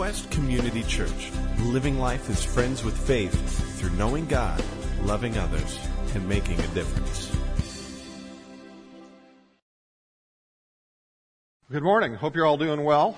Quest Community Church, living life as friends with faith through knowing God, loving others, and making a difference. Good morning. Hope you're all doing well.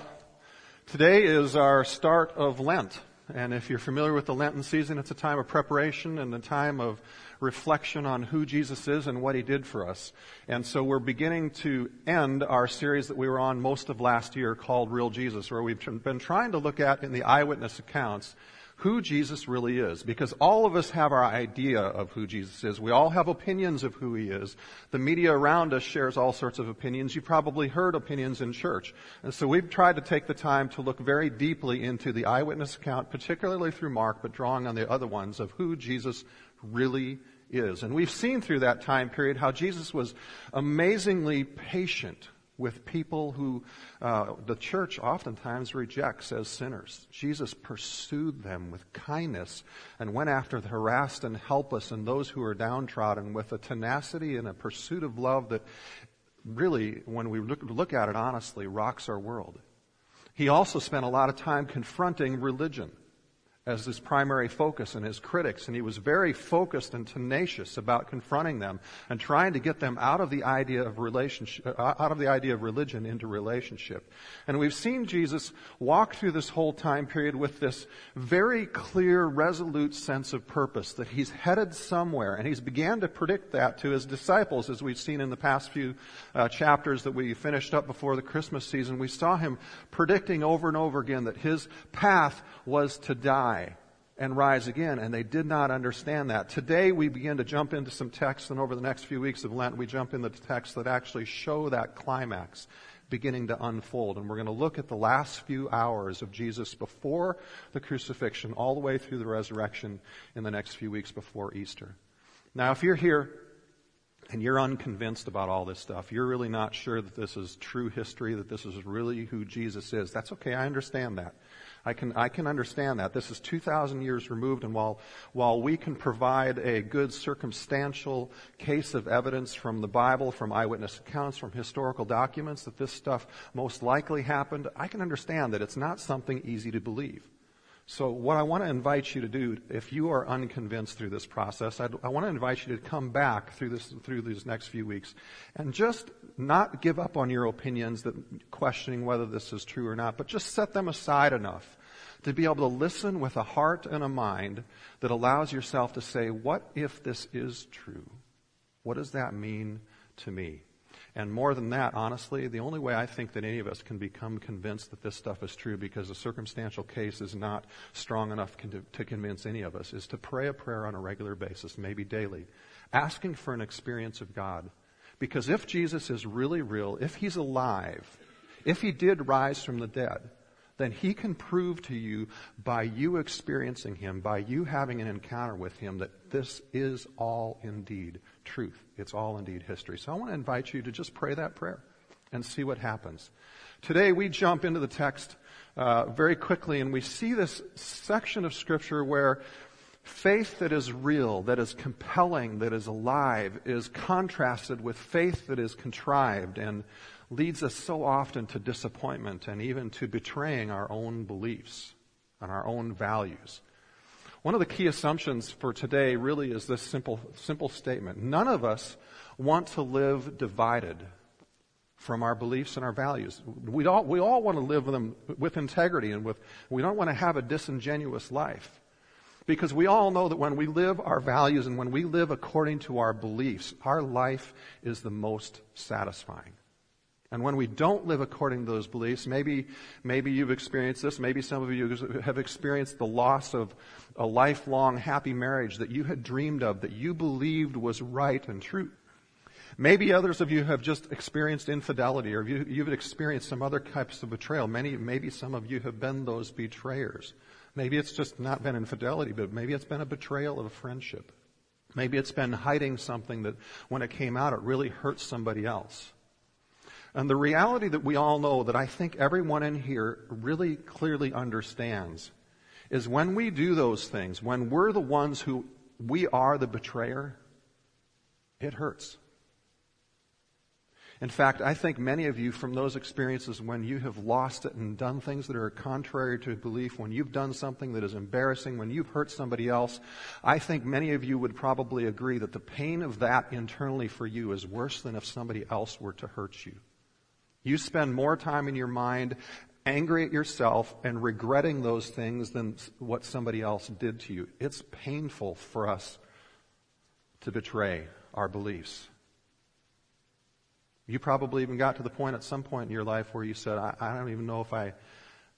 Today is our start of Lent. And if you're familiar with the Lenten season, it's a time of preparation and a time of reflection on who Jesus is and what he did for us. And so we're beginning to end our series that we were on most of last year called Real Jesus, where we've been trying to look at in the eyewitness accounts who Jesus really is. Because all of us have our idea of who Jesus is. We all have opinions of who he is. The media around us shares all sorts of opinions. You've probably heard opinions in church. And so we've tried to take the time to look very deeply into the eyewitness account, particularly through Mark, but drawing on the other ones of who Jesus really is. And we've seen through that time period how Jesus was amazingly patient with people who uh, the church oftentimes rejects as sinners. Jesus pursued them with kindness and went after the harassed and helpless and those who are downtrodden with a tenacity and a pursuit of love that really, when we look, look at it honestly, rocks our world. He also spent a lot of time confronting religion as his primary focus and his critics, and he was very focused and tenacious about confronting them and trying to get them out of the idea of relationship, uh, out of the idea of religion into relationship. And we've seen Jesus walk through this whole time period with this very clear, resolute sense of purpose that he's headed somewhere, and he's began to predict that to his disciples, as we've seen in the past few uh, chapters that we finished up before the Christmas season. We saw him predicting over and over again that his path was to die die and rise again, and they did not understand that. Today we begin to jump into some texts, and over the next few weeks of Lent, we jump into texts that actually show that climax beginning to unfold. And we're going to look at the last few hours of Jesus before the crucifixion, all the way through the resurrection in the next few weeks before Easter. Now, if you're here and you're unconvinced about all this stuff, you're really not sure that this is true history, that this is really who Jesus is, that's okay. I understand that. I can, I can understand that. This is 2,000 years removed, and while, while we can provide a good circumstantial case of evidence from the Bible, from eyewitness accounts, from historical documents that this stuff most likely happened, I can understand that it's not something easy to believe. So what I want to invite you to do, if you are unconvinced through this process, I'd, i want to invite you to come back through this, through these next few weeks and just not give up on your opinions that questioning whether this is true or not, but just set them aside enough to be able to listen with a heart and a mind that allows yourself to say, what if this is true? What does that mean to me? And more than that, honestly, the only way I think that any of us can become convinced that this stuff is true because the circumstantial case is not strong enough to convince any of us is to pray a prayer on a regular basis, maybe daily, asking for an experience of God. Because if Jesus is really real, if he's alive, if he did rise from the dead, then he can prove to you by you experiencing him, by you having an encounter with him, that this is all indeed truth. It's all indeed history. So I want to invite you to just pray that prayer and see what happens. Today we jump into the text uh, very quickly and we see this section of scripture where faith that is real, that is compelling, that is alive, is contrasted with faith that is contrived and leads us so often to disappointment and even to betraying our own beliefs and our own values. One of the key assumptions for today really is this simple, simple statement. None of us want to live divided from our beliefs and our values. We all, we all want to live them with integrity and with, we don't want to have a disingenuous life. Because we all know that when we live our values and when we live according to our beliefs, our life is the most satisfying. And when we don't live according to those beliefs, maybe, maybe you've experienced this, maybe some of you have experienced the loss of a lifelong happy marriage that you had dreamed of, that you believed was right and true. Maybe others of you have just experienced infidelity or you, you've experienced some other types of betrayal. Many, maybe some of you have been those betrayers. Maybe it's just not been infidelity, but maybe it's been a betrayal of a friendship. Maybe it's been hiding something that when it came out, it really hurt somebody else. And the reality that we all know that I think everyone in here really clearly understands is when we do those things, when we're the ones who we are the betrayer, it hurts. In fact, I think many of you from those experiences when you have lost it and done things that are contrary to belief, when you've done something that is embarrassing, when you've hurt somebody else, I think many of you would probably agree that the pain of that internally for you is worse than if somebody else were to hurt you. You spend more time in your mind angry at yourself and regretting those things than what somebody else did to you. It's painful for us to betray our beliefs. You probably even got to the point at some point in your life where you said, I, I don't even know if I,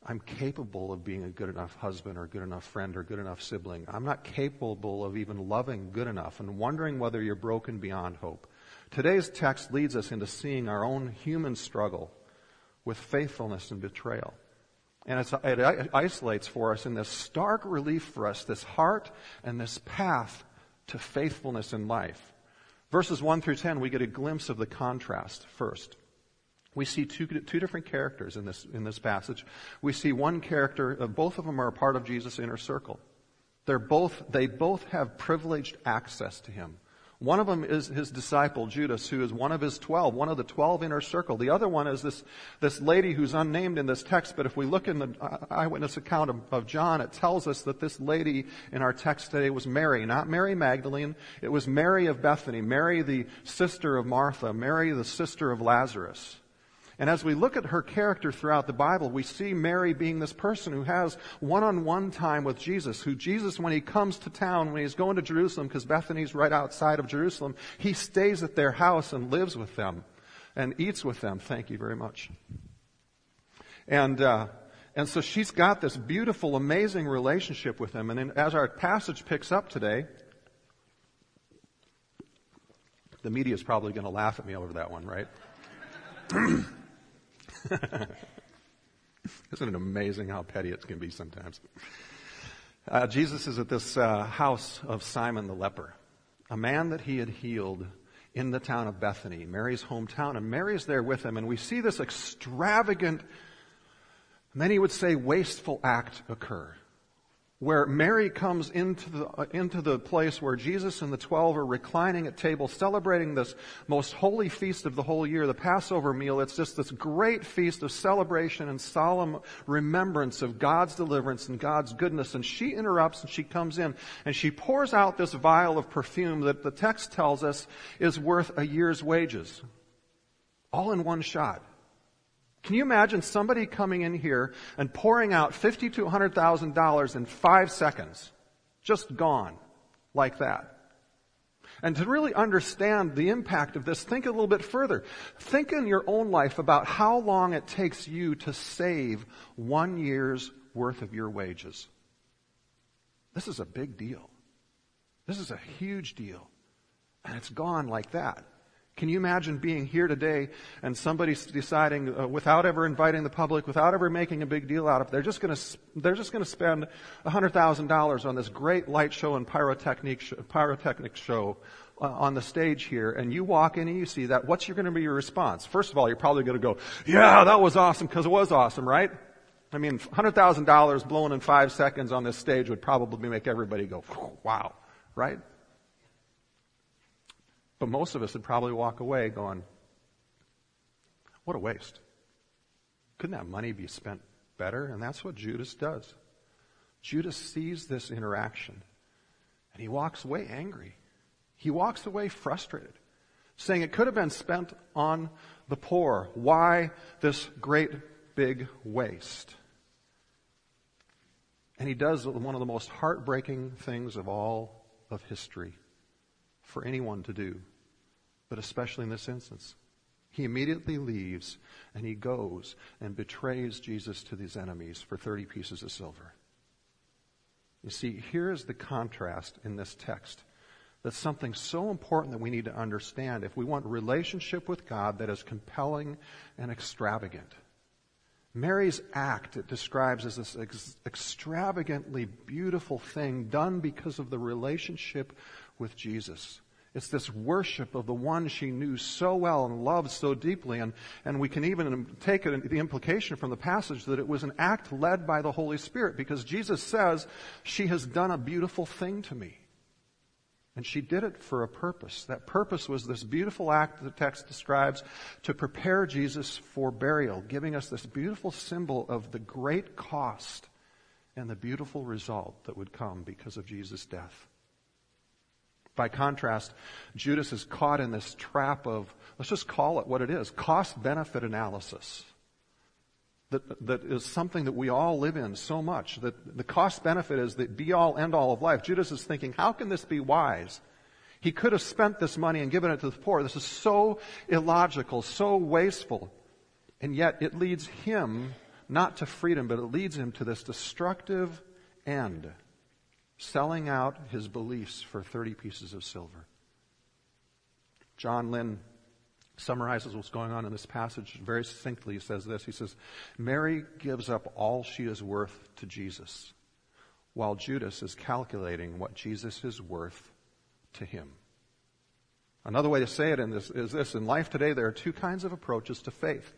I'm capable of being a good enough husband or good enough friend or good enough sibling. I'm not capable of even loving good enough and wondering whether you're broken beyond hope. Today's text leads us into seeing our own human struggle with faithfulness and betrayal. And it isolates for us in this stark relief for us this heart and this path to faithfulness in life. Verses 1 through 10, we get a glimpse of the contrast first. We see two, two different characters in this, in this passage. We see one character, uh, both of them are a part of Jesus' inner circle. They're both, they both have privileged access to him. One of them is his disciple, Judas, who is one of his twelve, one of the twelve inner circle. The other one is this, this lady who's unnamed in this text, but if we look in the uh, eyewitness account of, of John, it tells us that this lady in our text today was Mary, not Mary Magdalene. It was Mary of Bethany, Mary the sister of Martha, Mary the sister of Lazarus. And as we look at her character throughout the Bible, we see Mary being this person who has one-on-one time with Jesus, who Jesus, when he comes to town, when he's going to Jerusalem, because Bethany's right outside of Jerusalem, he stays at their house and lives with them and eats with them. Thank you very much. And, uh, and so she's got this beautiful, amazing relationship with him. And then as our passage picks up today, the media is probably going to laugh at me over that one, right? Isn't it amazing how petty it can be sometimes? Uh, Jesus is at this uh, house of Simon the leper, a man that he had healed in the town of Bethany, Mary's hometown, and Mary is there with him, and we see this extravagant, many would say wasteful act occur where Mary comes into the, uh, into the place where Jesus and the twelve are reclining at table, celebrating this most holy feast of the whole year, the Passover meal. It's just this great feast of celebration and solemn remembrance of God's deliverance and God's goodness. And she interrupts and she comes in and she pours out this vial of perfume that the text tells us is worth a year's wages. All in one shot. Can you imagine somebody coming in here and pouring out fifty to hundred thousand dollars in five seconds, just gone, like that? And to really understand the impact of this, think a little bit further. Think in your own life about how long it takes you to save one year's worth of your wages. This is a big deal. This is a huge deal. And it's gone like that. Can you imagine being here today and somebody deciding, uh, without ever inviting the public, without ever making a big deal out of it, they're just going to they're just going to spend hundred thousand dollars on this great light show and pyrotechnic sh- pyrotechnic show uh, on the stage here, and you walk in and you see that. What's going to be your response? First of all, you're probably going to go, "Yeah, that was awesome," because it was awesome, right? I mean, hundred thousand dollars blown in five seconds on this stage would probably make everybody go, "Wow," right? But most of us would probably walk away going, what a waste. Couldn't that money be spent better? And that's what Judas does. Judas sees this interaction and he walks away angry. He walks away frustrated, saying it could have been spent on the poor. Why this great big waste? And he does one of the most heartbreaking things of all of history for anyone to do, but especially in this instance. He immediately leaves and he goes and betrays Jesus to these enemies for 30 pieces of silver. You see, here is the contrast in this text. That's something so important that we need to understand if we want a relationship with God that is compelling and extravagant. Mary's act, it describes as this ex- extravagantly beautiful thing done because of the relationship with Jesus. It's this worship of the one she knew so well and loved so deeply. And, and we can even take it, the implication from the passage that it was an act led by the Holy Spirit because Jesus says, She has done a beautiful thing to me. And she did it for a purpose. That purpose was this beautiful act the text describes to prepare Jesus for burial, giving us this beautiful symbol of the great cost and the beautiful result that would come because of Jesus' death. By contrast, Judas is caught in this trap of, let's just call it what it is, cost benefit analysis. That, that is something that we all live in so much. That the cost benefit is the be all end all of life. Judas is thinking, how can this be wise? He could have spent this money and given it to the poor. This is so illogical, so wasteful. And yet it leads him not to freedom, but it leads him to this destructive end selling out his beliefs for 30 pieces of silver. John Lynn summarizes what's going on in this passage very succinctly. He says this He says, Mary gives up all she is worth to Jesus, while Judas is calculating what Jesus is worth to him. Another way to say it in this is this in life today, there are two kinds of approaches to faith.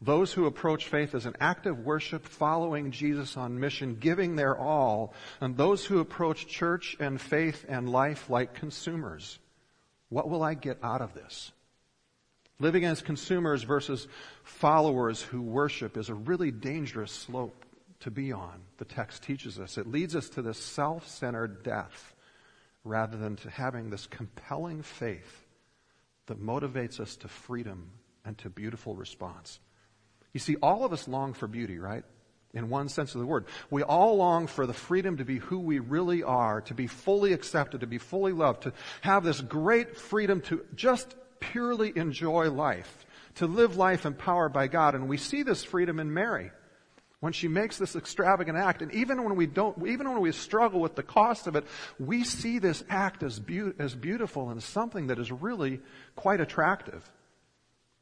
Those who approach faith as an act of worship, following Jesus on mission, giving their all, and those who approach church and faith and life like consumers. What will I get out of this? Living as consumers versus followers who worship is a really dangerous slope to be on, the text teaches us. It leads us to this self-centered death rather than to having this compelling faith that motivates us to freedom and to beautiful response. You see, all of us long for beauty, right? In one sense of the word. We all long for the freedom to be who we really are, to be fully accepted, to be fully loved, to have this great freedom to just purely enjoy life, to live life empowered by God. And we see this freedom in Mary when she makes this extravagant act. And even when we don't, even when we struggle with the cost of it, we see this act as, be- as beautiful and something that is really quite attractive.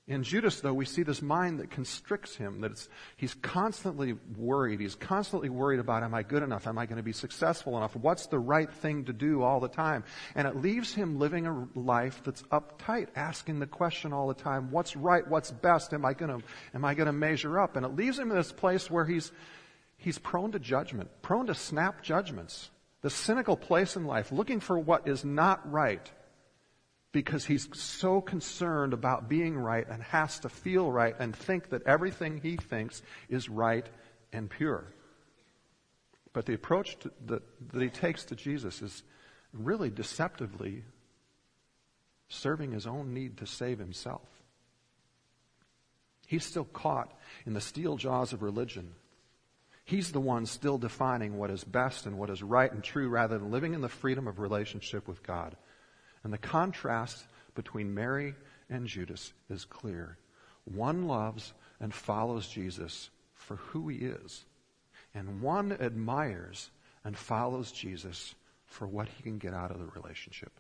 In Judas, though, we see this mind that constricts him, that he's constantly worried. He's constantly worried about, am I good enough? Am I going to be successful enough? What's the right thing to do all the time? And it leaves him living a life that's uptight, asking the question all the time, what's right? What's best? Am I going to, am I going to measure up? And it leaves him in this place where he's, he's prone to judgment, prone to snap judgments. The cynical place in life, looking for what is not right because he's so concerned about being right and has to feel right and think that everything he thinks is right and pure. But the approach to, that, that he takes to Jesus is really deceptively serving his own need to save himself. He's still caught in the steel jaws of religion. He's the one still defining what is best and what is right and true rather than living in the freedom of relationship with God. And the contrast between Mary and Judas is clear. One loves and follows Jesus for who he is, and one admires and follows Jesus for what he can get out of the relationship.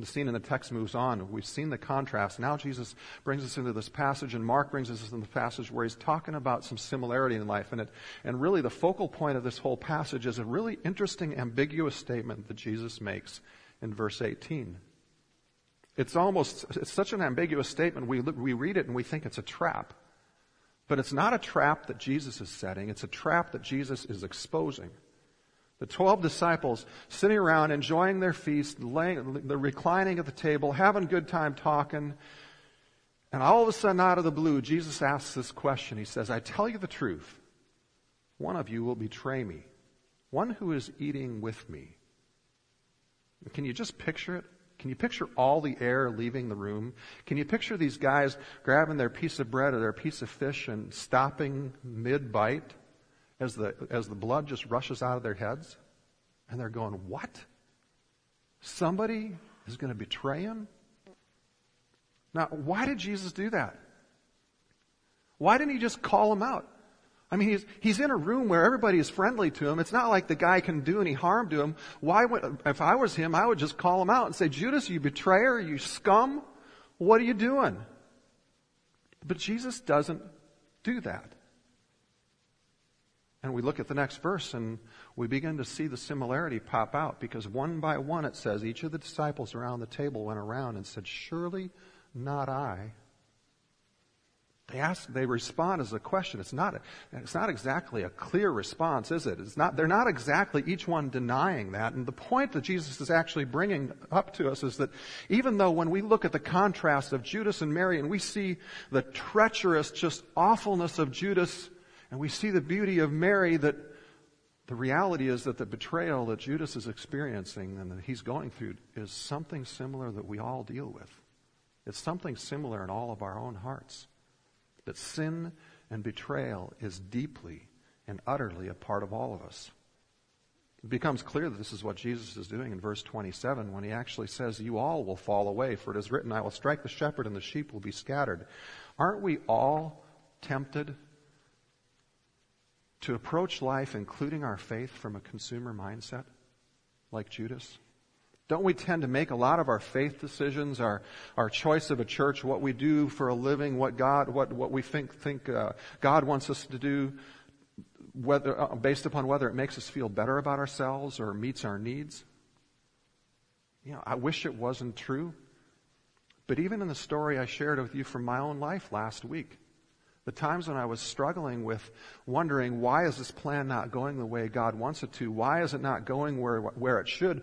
The scene in the text moves on. We've seen the contrast. Now Jesus brings us into this passage, and Mark brings us into the passage where he's talking about some similarity in life. And, it, and really, the focal point of this whole passage is a really interesting, ambiguous statement that Jesus makes in verse 18. It's almost, it's such an ambiguous statement. We, we read it and we think it's a trap. But it's not a trap that Jesus is setting. It's a trap that Jesus is exposing. The twelve disciples sitting around enjoying their feast, laying, reclining at the table, having a good time talking. And all of a sudden, out of the blue, Jesus asks this question. He says, I tell you the truth. One of you will betray me. One who is eating with me. Can you just picture it? Can you picture all the air leaving the room? Can you picture these guys grabbing their piece of bread or their piece of fish and stopping mid bite as the, as the blood just rushes out of their heads? And they're going, What? Somebody is going to betray him? Now, why did Jesus do that? Why didn't he just call him out? I mean, he's, he's in a room where everybody is friendly to him. It's not like the guy can do any harm to him. Why would, if I was him, I would just call him out and say, Judas, you betrayer, you scum, what are you doing? But Jesus doesn't do that. And we look at the next verse and we begin to see the similarity pop out because one by one it says each of the disciples around the table went around and said, Surely not I. They ask, they respond as a question. It's not, it's not exactly a clear response, is it? It's not, they're not exactly each one denying that. And the point that Jesus is actually bringing up to us is that even though when we look at the contrast of Judas and Mary and we see the treacherous, just awfulness of Judas and we see the beauty of Mary, that the reality is that the betrayal that Judas is experiencing and that he's going through is something similar that we all deal with. It's something similar in all of our own hearts that sin and betrayal is deeply and utterly a part of all of us. It becomes clear that this is what Jesus is doing in verse 27 when he actually says, You all will fall away, for it is written, I will strike the shepherd and the sheep will be scattered. Aren't we all tempted to approach life, including our faith, from a consumer mindset like Judas? Don't we tend to make a lot of our faith decisions, our, our choice of a church, what we do for a living, what God, what, what we think, think uh, God wants us to do, whether, uh, based upon whether it makes us feel better about ourselves or meets our needs? You know, I wish it wasn't true. But even in the story I shared with you from my own life last week, the times when I was struggling with wondering, why is this plan not going the way God wants it to? Why is it not going where, where it should?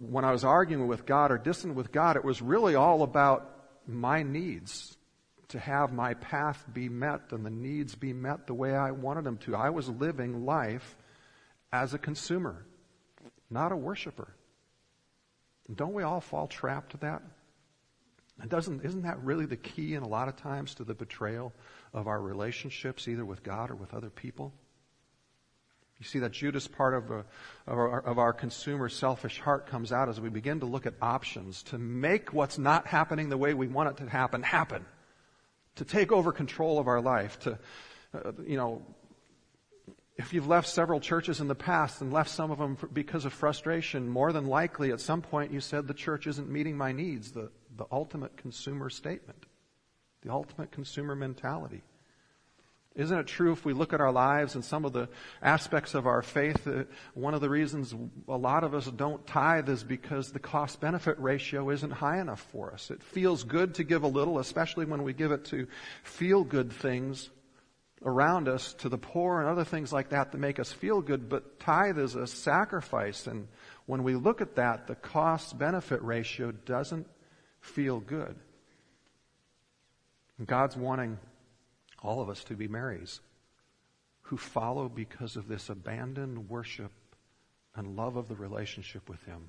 When I was arguing with God or distant with God, it was really all about my needs to have my path be met and the needs be met the way I wanted them to. I was living life as a consumer, not a worshiper. Don't we all fall trapped to that? Doesn't, isn't that really the key in a lot of times to the betrayal of our relationships, either with God or with other people? You see that Judas part of, a, uh, of, our, of our consumer selfish heart comes out as we begin to look at options to make what's not happening the way we want it to happen happen, to take over control of our life, to, uh, you know, if you've left several churches in the past and left some of them because of frustration, more than likely at some point you said the church isn't meeting my needs, the, the ultimate consumer statement, the ultimate consumer mentality. Isn't it true if we look at our lives and some of the aspects of our faith, uh, one of the reasons a lot of us don't tithe is because the cost benefit ratio isn't high enough for us. It feels good to give a little, especially when we give it to feel good things around us, to the poor and other things like that that make us feel good, but tithe is a sacrifice. And when we look at that, the cost benefit ratio doesn't feel good. God's wanting all of us to be Marys who follow because of this abandoned worship and love of the relationship with Him,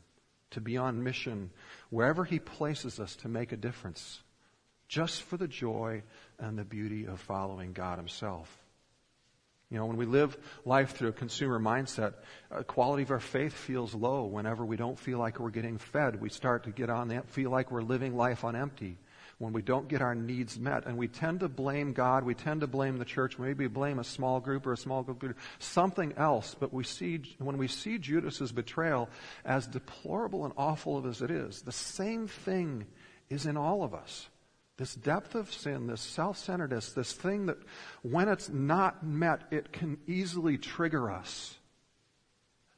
to be on mission wherever He places us to make a difference, just for the joy and the beauty of following God Himself. You know, when we live life through a consumer mindset, uh, quality of our faith feels low whenever we don't feel like we're getting fed. We start to get on that, feel like we're living life on empty when we don't get our needs met. And we tend to blame God, we tend to blame the church, maybe blame a small group or a small group, something else. But we see, when we see Judas's betrayal, as deplorable and awful as it is, the same thing is in all of us. This depth of sin, this self centeredness, this thing that when it's not met, it can easily trigger us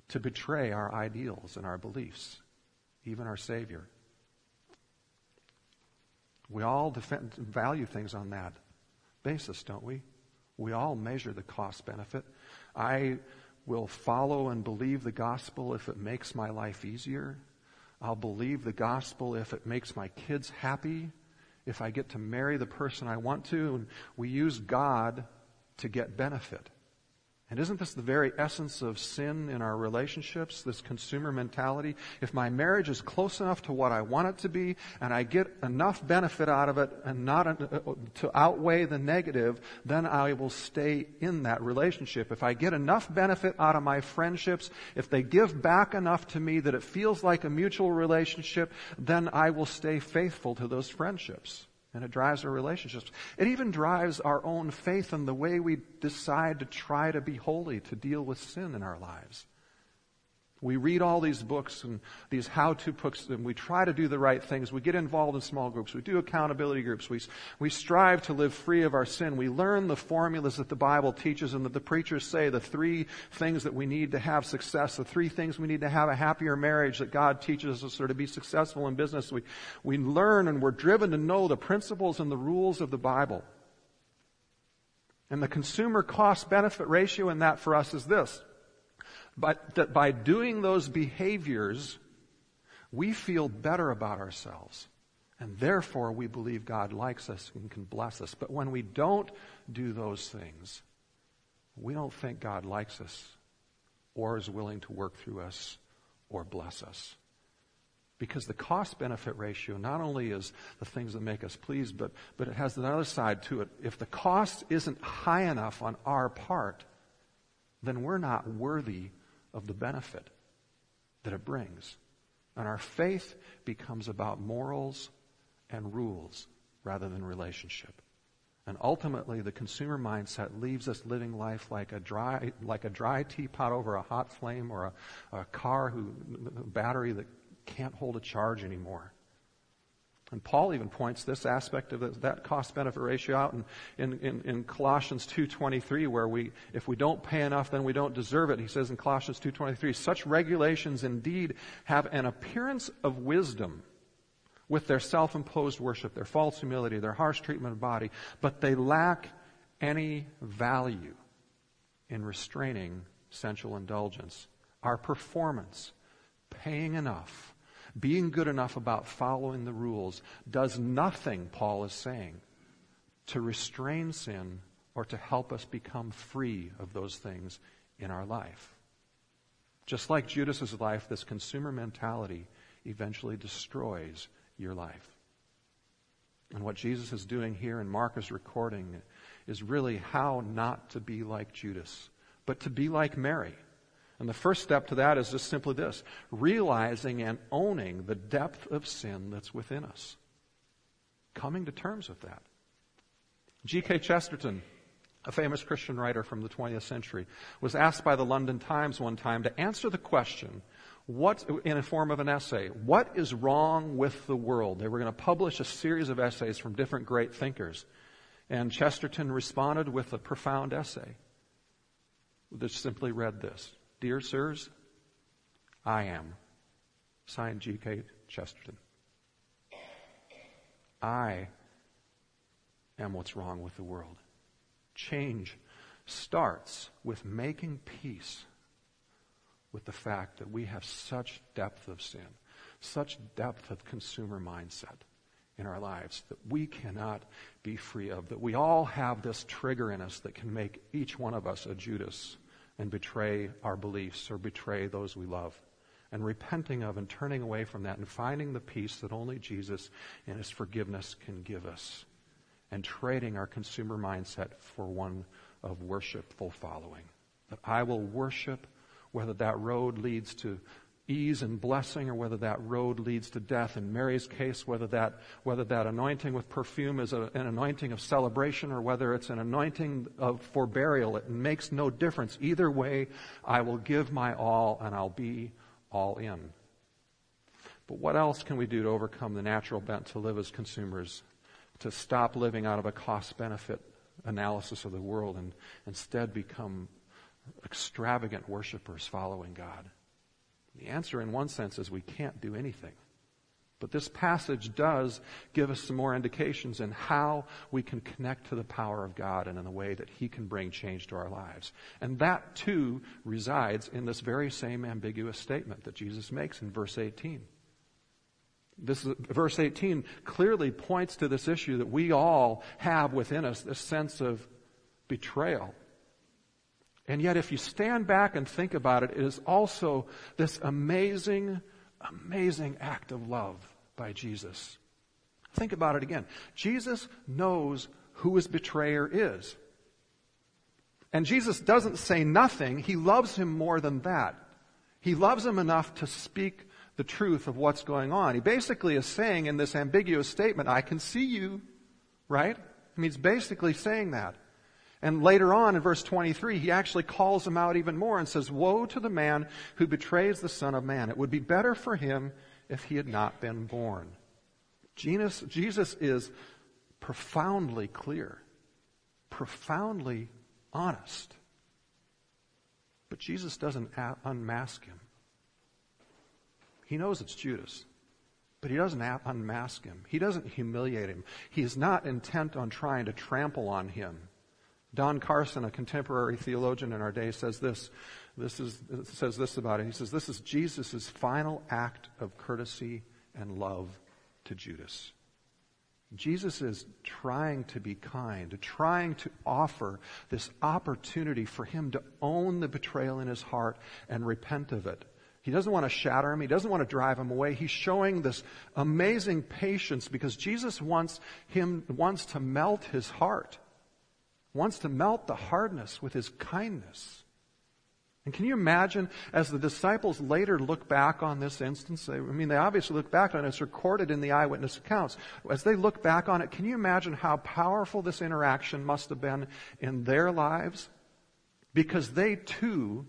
to betray our ideals and our beliefs, even our Savior. We all defend, value things on that basis, don't we? We all measure the cost benefit. I will follow and believe the gospel if it makes my life easier. I'll believe the gospel if it makes my kids happy if I get to marry the person I want to, and we use God to get benefit. And isn't this the very essence of sin in our relationships, this consumer mentality? If my marriage is close enough to what I want it to be, and I get enough benefit out of it and not uh, to outweigh the negative, then I will stay in that relationship. If I get enough benefit out of my friendships, if they give back enough to me that it feels like a mutual relationship, then I will stay faithful to those friendships. And it drives our relationships. It even drives our own faith and the way we decide to try to be holy, to deal with sin in our lives. We read all these books and these how-to books and we try to do the right things. We get involved in small groups. We do accountability groups. We, we strive to live free of our sin. We learn the formulas that the Bible teaches and that the preachers say, the three things that we need to have success, the three things we need to have a happier marriage that God teaches us or to be successful in business. We, we learn and we're driven to know the principles and the rules of the Bible. And the consumer cost benefit ratio in that for us is this. But that by doing those behaviors, we feel better about ourselves. And therefore, we believe God likes us and can bless us. But when we don't do those things, we don't think God likes us or is willing to work through us or bless us. Because the cost benefit ratio not only is the things that make us pleased, but, but it has another side to it. If the cost isn't high enough on our part, then we're not worthy of the benefit that it brings. And our faith becomes about morals and rules rather than relationship. And ultimately, the consumer mindset leaves us living life like a dry, like a dry teapot over a hot flame or a, a car who, a battery that can't hold a charge anymore. And Paul even points this aspect of that cost benefit ratio out in, in, in, in Colossians 2.23 where we, if we don't pay enough, then we don't deserve it. He says in Colossians 2.23, such regulations indeed have an appearance of wisdom with their self-imposed worship, their false humility, their harsh treatment of body, but they lack any value in restraining sensual indulgence. Our performance, paying enough, being good enough about following the rules does nothing, Paul is saying, to restrain sin or to help us become free of those things in our life. Just like Judas's life, this consumer mentality eventually destroys your life. And what Jesus is doing here in Mark's recording is really how not to be like Judas, but to be like Mary. And the first step to that is just simply this realizing and owning the depth of sin that's within us. Coming to terms with that. G.K. Chesterton, a famous Christian writer from the 20th century, was asked by the London Times one time to answer the question, what, in a form of an essay, what is wrong with the world? They were going to publish a series of essays from different great thinkers. And Chesterton responded with a profound essay that simply read this Dear sirs, I am. Signed G.K. Chesterton. I am what's wrong with the world. Change starts with making peace with the fact that we have such depth of sin, such depth of consumer mindset in our lives that we cannot be free of, that we all have this trigger in us that can make each one of us a Judas and betray our beliefs or betray those we love. And repenting of and turning away from that and finding the peace that only Jesus and his forgiveness can give us. And trading our consumer mindset for one of worshipful following. That I will worship whether that road leads to ease and blessing or whether that road leads to death. In Mary's case, whether that, whether that anointing with perfume is a, an anointing of celebration or whether it's an anointing of for burial, it makes no difference. Either way, I will give my all and I'll be all in. But what else can we do to overcome the natural bent to live as consumers, to stop living out of a cost benefit analysis of the world and instead become extravagant worshipers following God? The answer, in one sense, is we can't do anything. But this passage does give us some more indications in how we can connect to the power of God and in the way that He can bring change to our lives. And that, too, resides in this very same ambiguous statement that Jesus makes in verse 18. This verse 18 clearly points to this issue that we all have within us this sense of betrayal and yet, if you stand back and think about it, it is also this amazing, amazing act of love by Jesus. Think about it again. Jesus knows who his betrayer is. And Jesus doesn't say nothing. He loves him more than that. He loves him enough to speak the truth of what's going on. He basically is saying in this ambiguous statement, I can see you, right? I mean, he's basically saying that. And later on in verse 23, he actually calls him out even more and says, Woe to the man who betrays the Son of Man. It would be better for him if he had not been born. Jesus, Jesus is profoundly clear, profoundly honest. But Jesus doesn't unmask him. He knows it's Judas, but he doesn't unmask him. He doesn't humiliate him. He is not intent on trying to trample on him Don Carson, a contemporary theologian in our day, says this. This is, says this about it. He says, This is Jesus' final act of courtesy and love to Judas. Jesus is trying to be kind, trying to offer this opportunity for him to own the betrayal in his heart and repent of it. He doesn't want to shatter him. He doesn't want to drive him away. He's showing this amazing patience because Jesus wants him, wants to melt his heart, wants to melt the hardness with his kindness. And can you imagine as the disciples later look back on this instance? I mean, they obviously look back on it. It's recorded in the eyewitness accounts. As they look back on it, can you imagine how powerful this interaction must have been in their lives? Because they too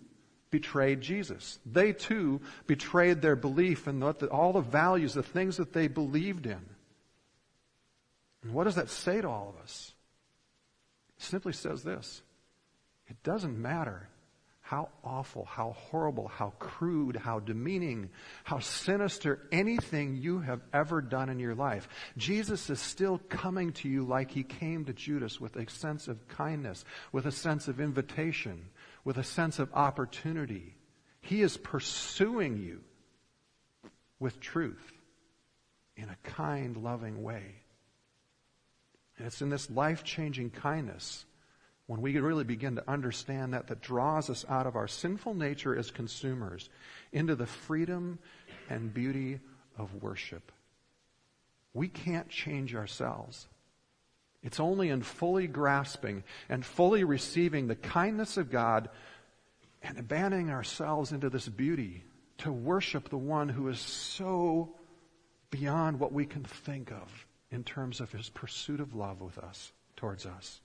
betrayed Jesus. They too betrayed their belief in all the values, the things that they believed in. And what does that say to all of us? Simply says this. It doesn't matter how awful, how horrible, how crude, how demeaning, how sinister anything you have ever done in your life. Jesus is still coming to you like he came to Judas with a sense of kindness, with a sense of invitation, with a sense of opportunity. He is pursuing you with truth in a kind, loving way. And it's in this life changing kindness when we really begin to understand that, that draws us out of our sinful nature as consumers into the freedom and beauty of worship. We can't change ourselves. It's only in fully grasping and fully receiving the kindness of God and abandoning ourselves into this beauty to worship the one who is so beyond what we can think of in terms of his pursuit of love with us, towards us.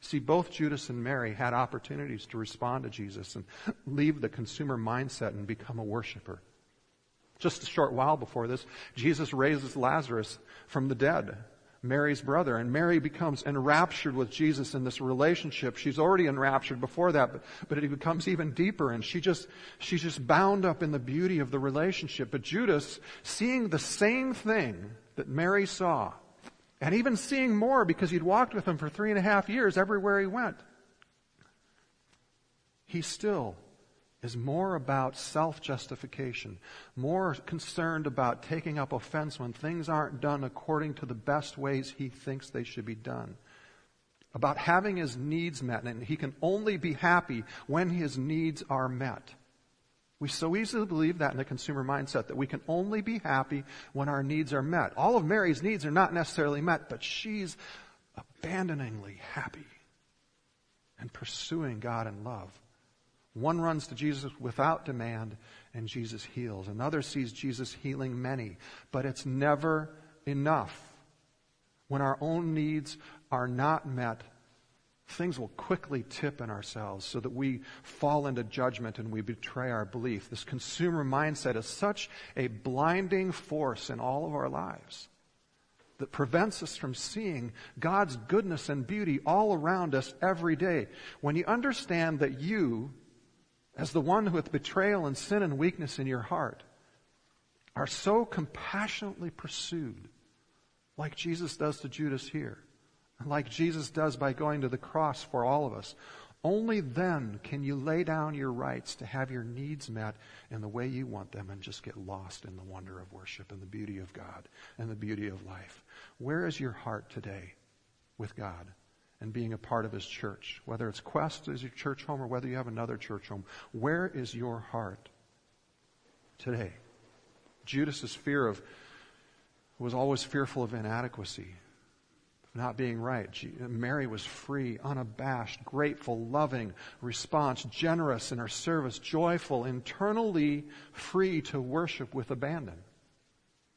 See, both Judas and Mary had opportunities to respond to Jesus and leave the consumer mindset and become a worshiper. Just a short while before this, Jesus raises Lazarus from the dead, Mary's brother, and Mary becomes enraptured with Jesus in this relationship. She's already enraptured before that, but, but it becomes even deeper, and she just, she's just bound up in the beauty of the relationship. But Judas, seeing the same thing that Mary saw, and even seeing more because he'd walked with him for three and a half years everywhere he went. He still is more about self justification, more concerned about taking up offense when things aren't done according to the best ways he thinks they should be done, about having his needs met, and he can only be happy when his needs are met. We so easily believe that in the consumer mindset that we can only be happy when our needs are met. All of Mary's needs are not necessarily met, but she's abandoningly happy and pursuing God in love. One runs to Jesus without demand and Jesus heals. Another sees Jesus healing many, but it's never enough. When our own needs are not met, things will quickly tip in ourselves so that we fall into judgment and we betray our belief. This consumer mindset is such a blinding force in all of our lives that prevents us from seeing God's goodness and beauty all around us every day. When you understand that you, as the one with betrayal and sin and weakness in your heart, are so compassionately pursued, like Jesus does to Judas here, like Jesus does by going to the cross for all of us. Only then can you lay down your rights to have your needs met in the way you want them and just get lost in the wonder of worship and the beauty of God and the beauty of life. Where is your heart today with God and being a part of His church? Whether it's Quest as your church home or whether you have another church home, where is your heart today? Judas's fear of was always fearful of inadequacy not being right. Mary was free, unabashed, grateful, loving, response, generous in her service, joyful, internally free to worship with abandon.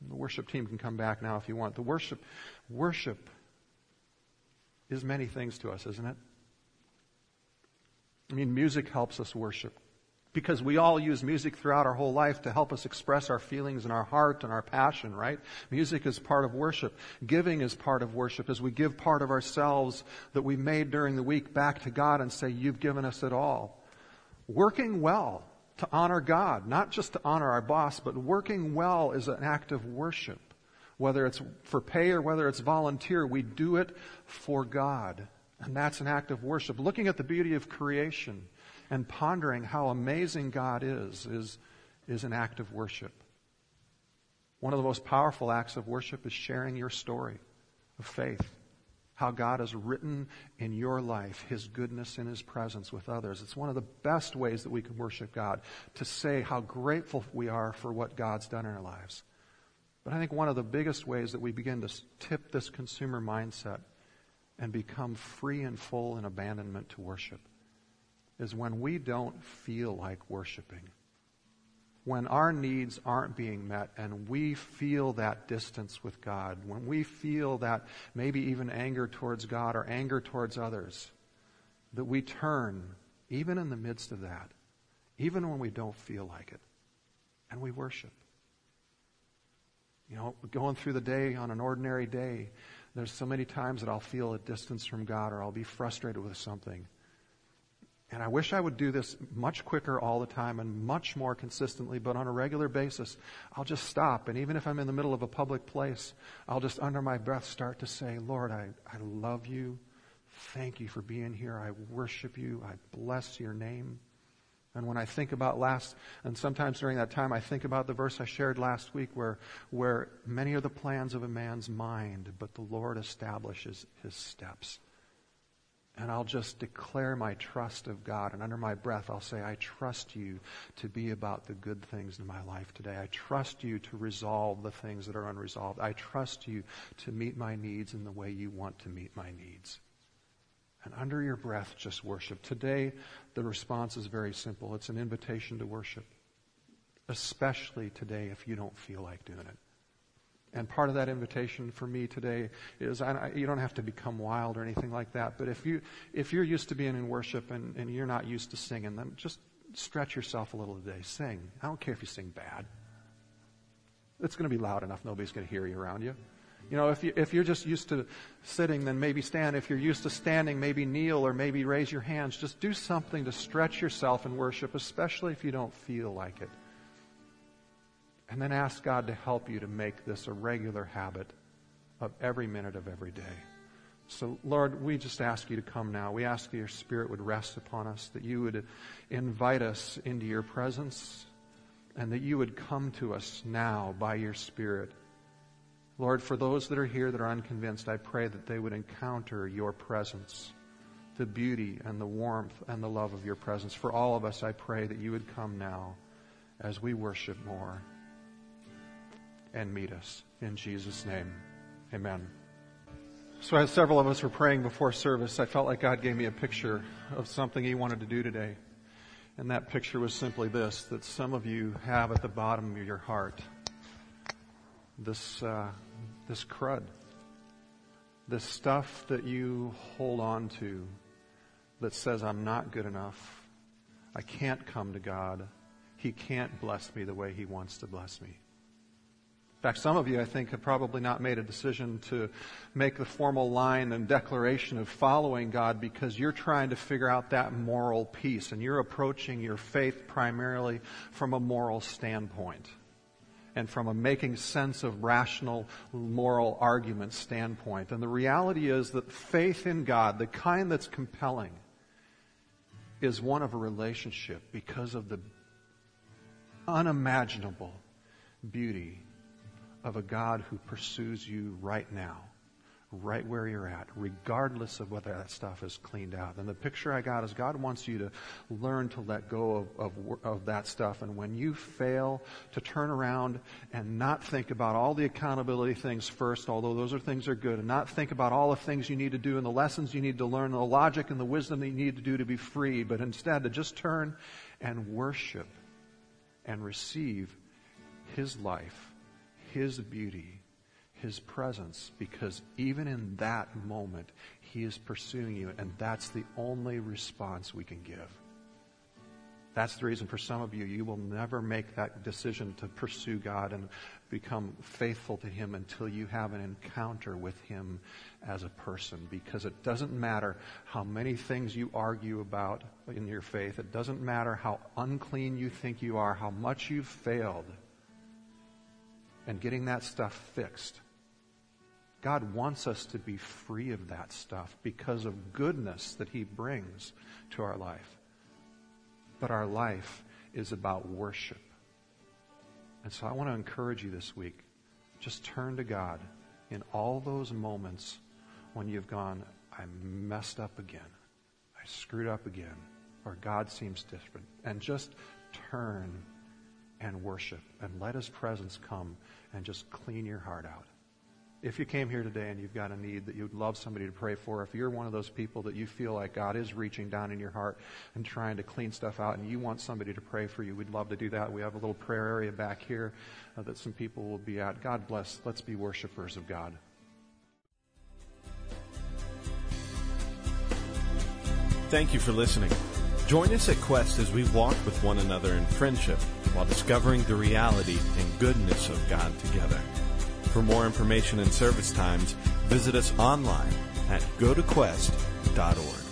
The worship team can come back now if you want. The worship, worship is many things to us, isn't it? I mean, music helps us worship because we all use music throughout our whole life to help us express our feelings and our heart and our passion, right? Music is part of worship. Giving is part of worship as we give part of ourselves that we made during the week back to God and say, You've given us it all. Working well to honor God, not just to honor our boss, but working well is an act of worship. Whether it's for pay or whether it's volunteer, we do it for God. And that's an act of worship. Looking at the beauty of creation and pondering how amazing God is, is, is an act of worship. One of the most powerful acts of worship is sharing your story of faith. How God has written in your life His goodness in His presence with others. It's one of the best ways that we can worship God, to say how grateful we are for what God's done in our lives. But I think one of the biggest ways that we begin to tip this consumer mindset and become free and full in abandonment to worship is when we don't feel like worshiping. When our needs aren't being met and we feel that distance with God, when we feel that maybe even anger towards God or anger towards others, that we turn, even in the midst of that, even when we don't feel like it, and we worship. You know, going through the day on an ordinary day, there's so many times that I'll feel a distance from God or I'll be frustrated with something. And I wish I would do this much quicker all the time and much more consistently, but on a regular basis, I'll just stop. And even if I'm in the middle of a public place, I'll just under my breath start to say, Lord, I, I love you. Thank you for being here. I worship you. I bless your name. And when I think about last, and sometimes during that time, I think about the verse I shared last week where, where many are the plans of a man's mind, but the Lord establishes his steps. And I'll just declare my trust of God. And under my breath, I'll say, I trust you to be about the good things in my life today. I trust you to resolve the things that are unresolved. I trust you to meet my needs in the way you want to meet my needs. And under your breath, just worship. Today, the response is very simple it's an invitation to worship, especially today if you don't feel like doing it. And part of that invitation for me today is I, you don't have to become wild or anything like that, but if, you, if you're used to being in worship and, and you're not used to singing, then just stretch yourself a little today. Sing. I don't care if you sing bad. It's going to be loud enough, nobody's going to hear you around you. You know, if, you, if you're just used to sitting, then maybe stand. If you're used to standing, maybe kneel or maybe raise your hands. Just do something to stretch yourself in worship, especially if you don't feel like it. And then ask God to help you to make this a regular habit of every minute of every day. So, Lord, we just ask you to come now. We ask that your Spirit would rest upon us, that you would invite us into your presence, and that you would come to us now by your Spirit. Lord, for those that are here that are unconvinced, I pray that they would encounter your presence, the beauty and the warmth and the love of your presence. For all of us, I pray that you would come now as we worship more and meet us. In Jesus' name, amen. So, as several of us were praying before service, I felt like God gave me a picture of something He wanted to do today. And that picture was simply this that some of you have at the bottom of your heart this, uh, this crud, this stuff that you hold on to that says, I'm not good enough. I can't come to God. He can't bless me the way He wants to bless me. In fact, some of you, I think, have probably not made a decision to make the formal line and declaration of following God because you're trying to figure out that moral piece and you're approaching your faith primarily from a moral standpoint and from a making sense of rational moral argument standpoint. And the reality is that faith in God, the kind that's compelling, is one of a relationship because of the unimaginable beauty of a God who pursues you right now, right where you're at, regardless of whether that stuff is cleaned out. And the picture I got is God wants you to learn to let go of, of, of that stuff. And when you fail, to turn around and not think about all the accountability things first, although those are things are good, and not think about all the things you need to do and the lessons you need to learn, the logic and the wisdom that you need to do to be free, but instead to just turn and worship and receive His life his beauty, His presence, because even in that moment, He is pursuing you, and that's the only response we can give. That's the reason for some of you, you will never make that decision to pursue God and become faithful to Him until you have an encounter with Him as a person. Because it doesn't matter how many things you argue about in your faith, it doesn't matter how unclean you think you are, how much you've failed and getting that stuff fixed God wants us to be free of that stuff because of goodness that He brings to our life. But our life is about worship. And so I want to encourage you this week. Just turn to God in all those moments when you've gone, I messed up again. I screwed up again. Or God seems different. And just turn and worship and let His presence come and just clean your heart out. If you came here today and you've got a need that you'd love somebody to pray for, if you're one of those people that you feel like God is reaching down in your heart and trying to clean stuff out and you want somebody to pray for you, we'd love to do that. We have a little prayer area back here uh, that some people will be at. God bless. Let's be worshipers of God. Thank you for listening. Join us at Quest as we walk with one another in friendship while discovering the reality and goodness of God together. For more information and service times, visit us online at gotoquest.org.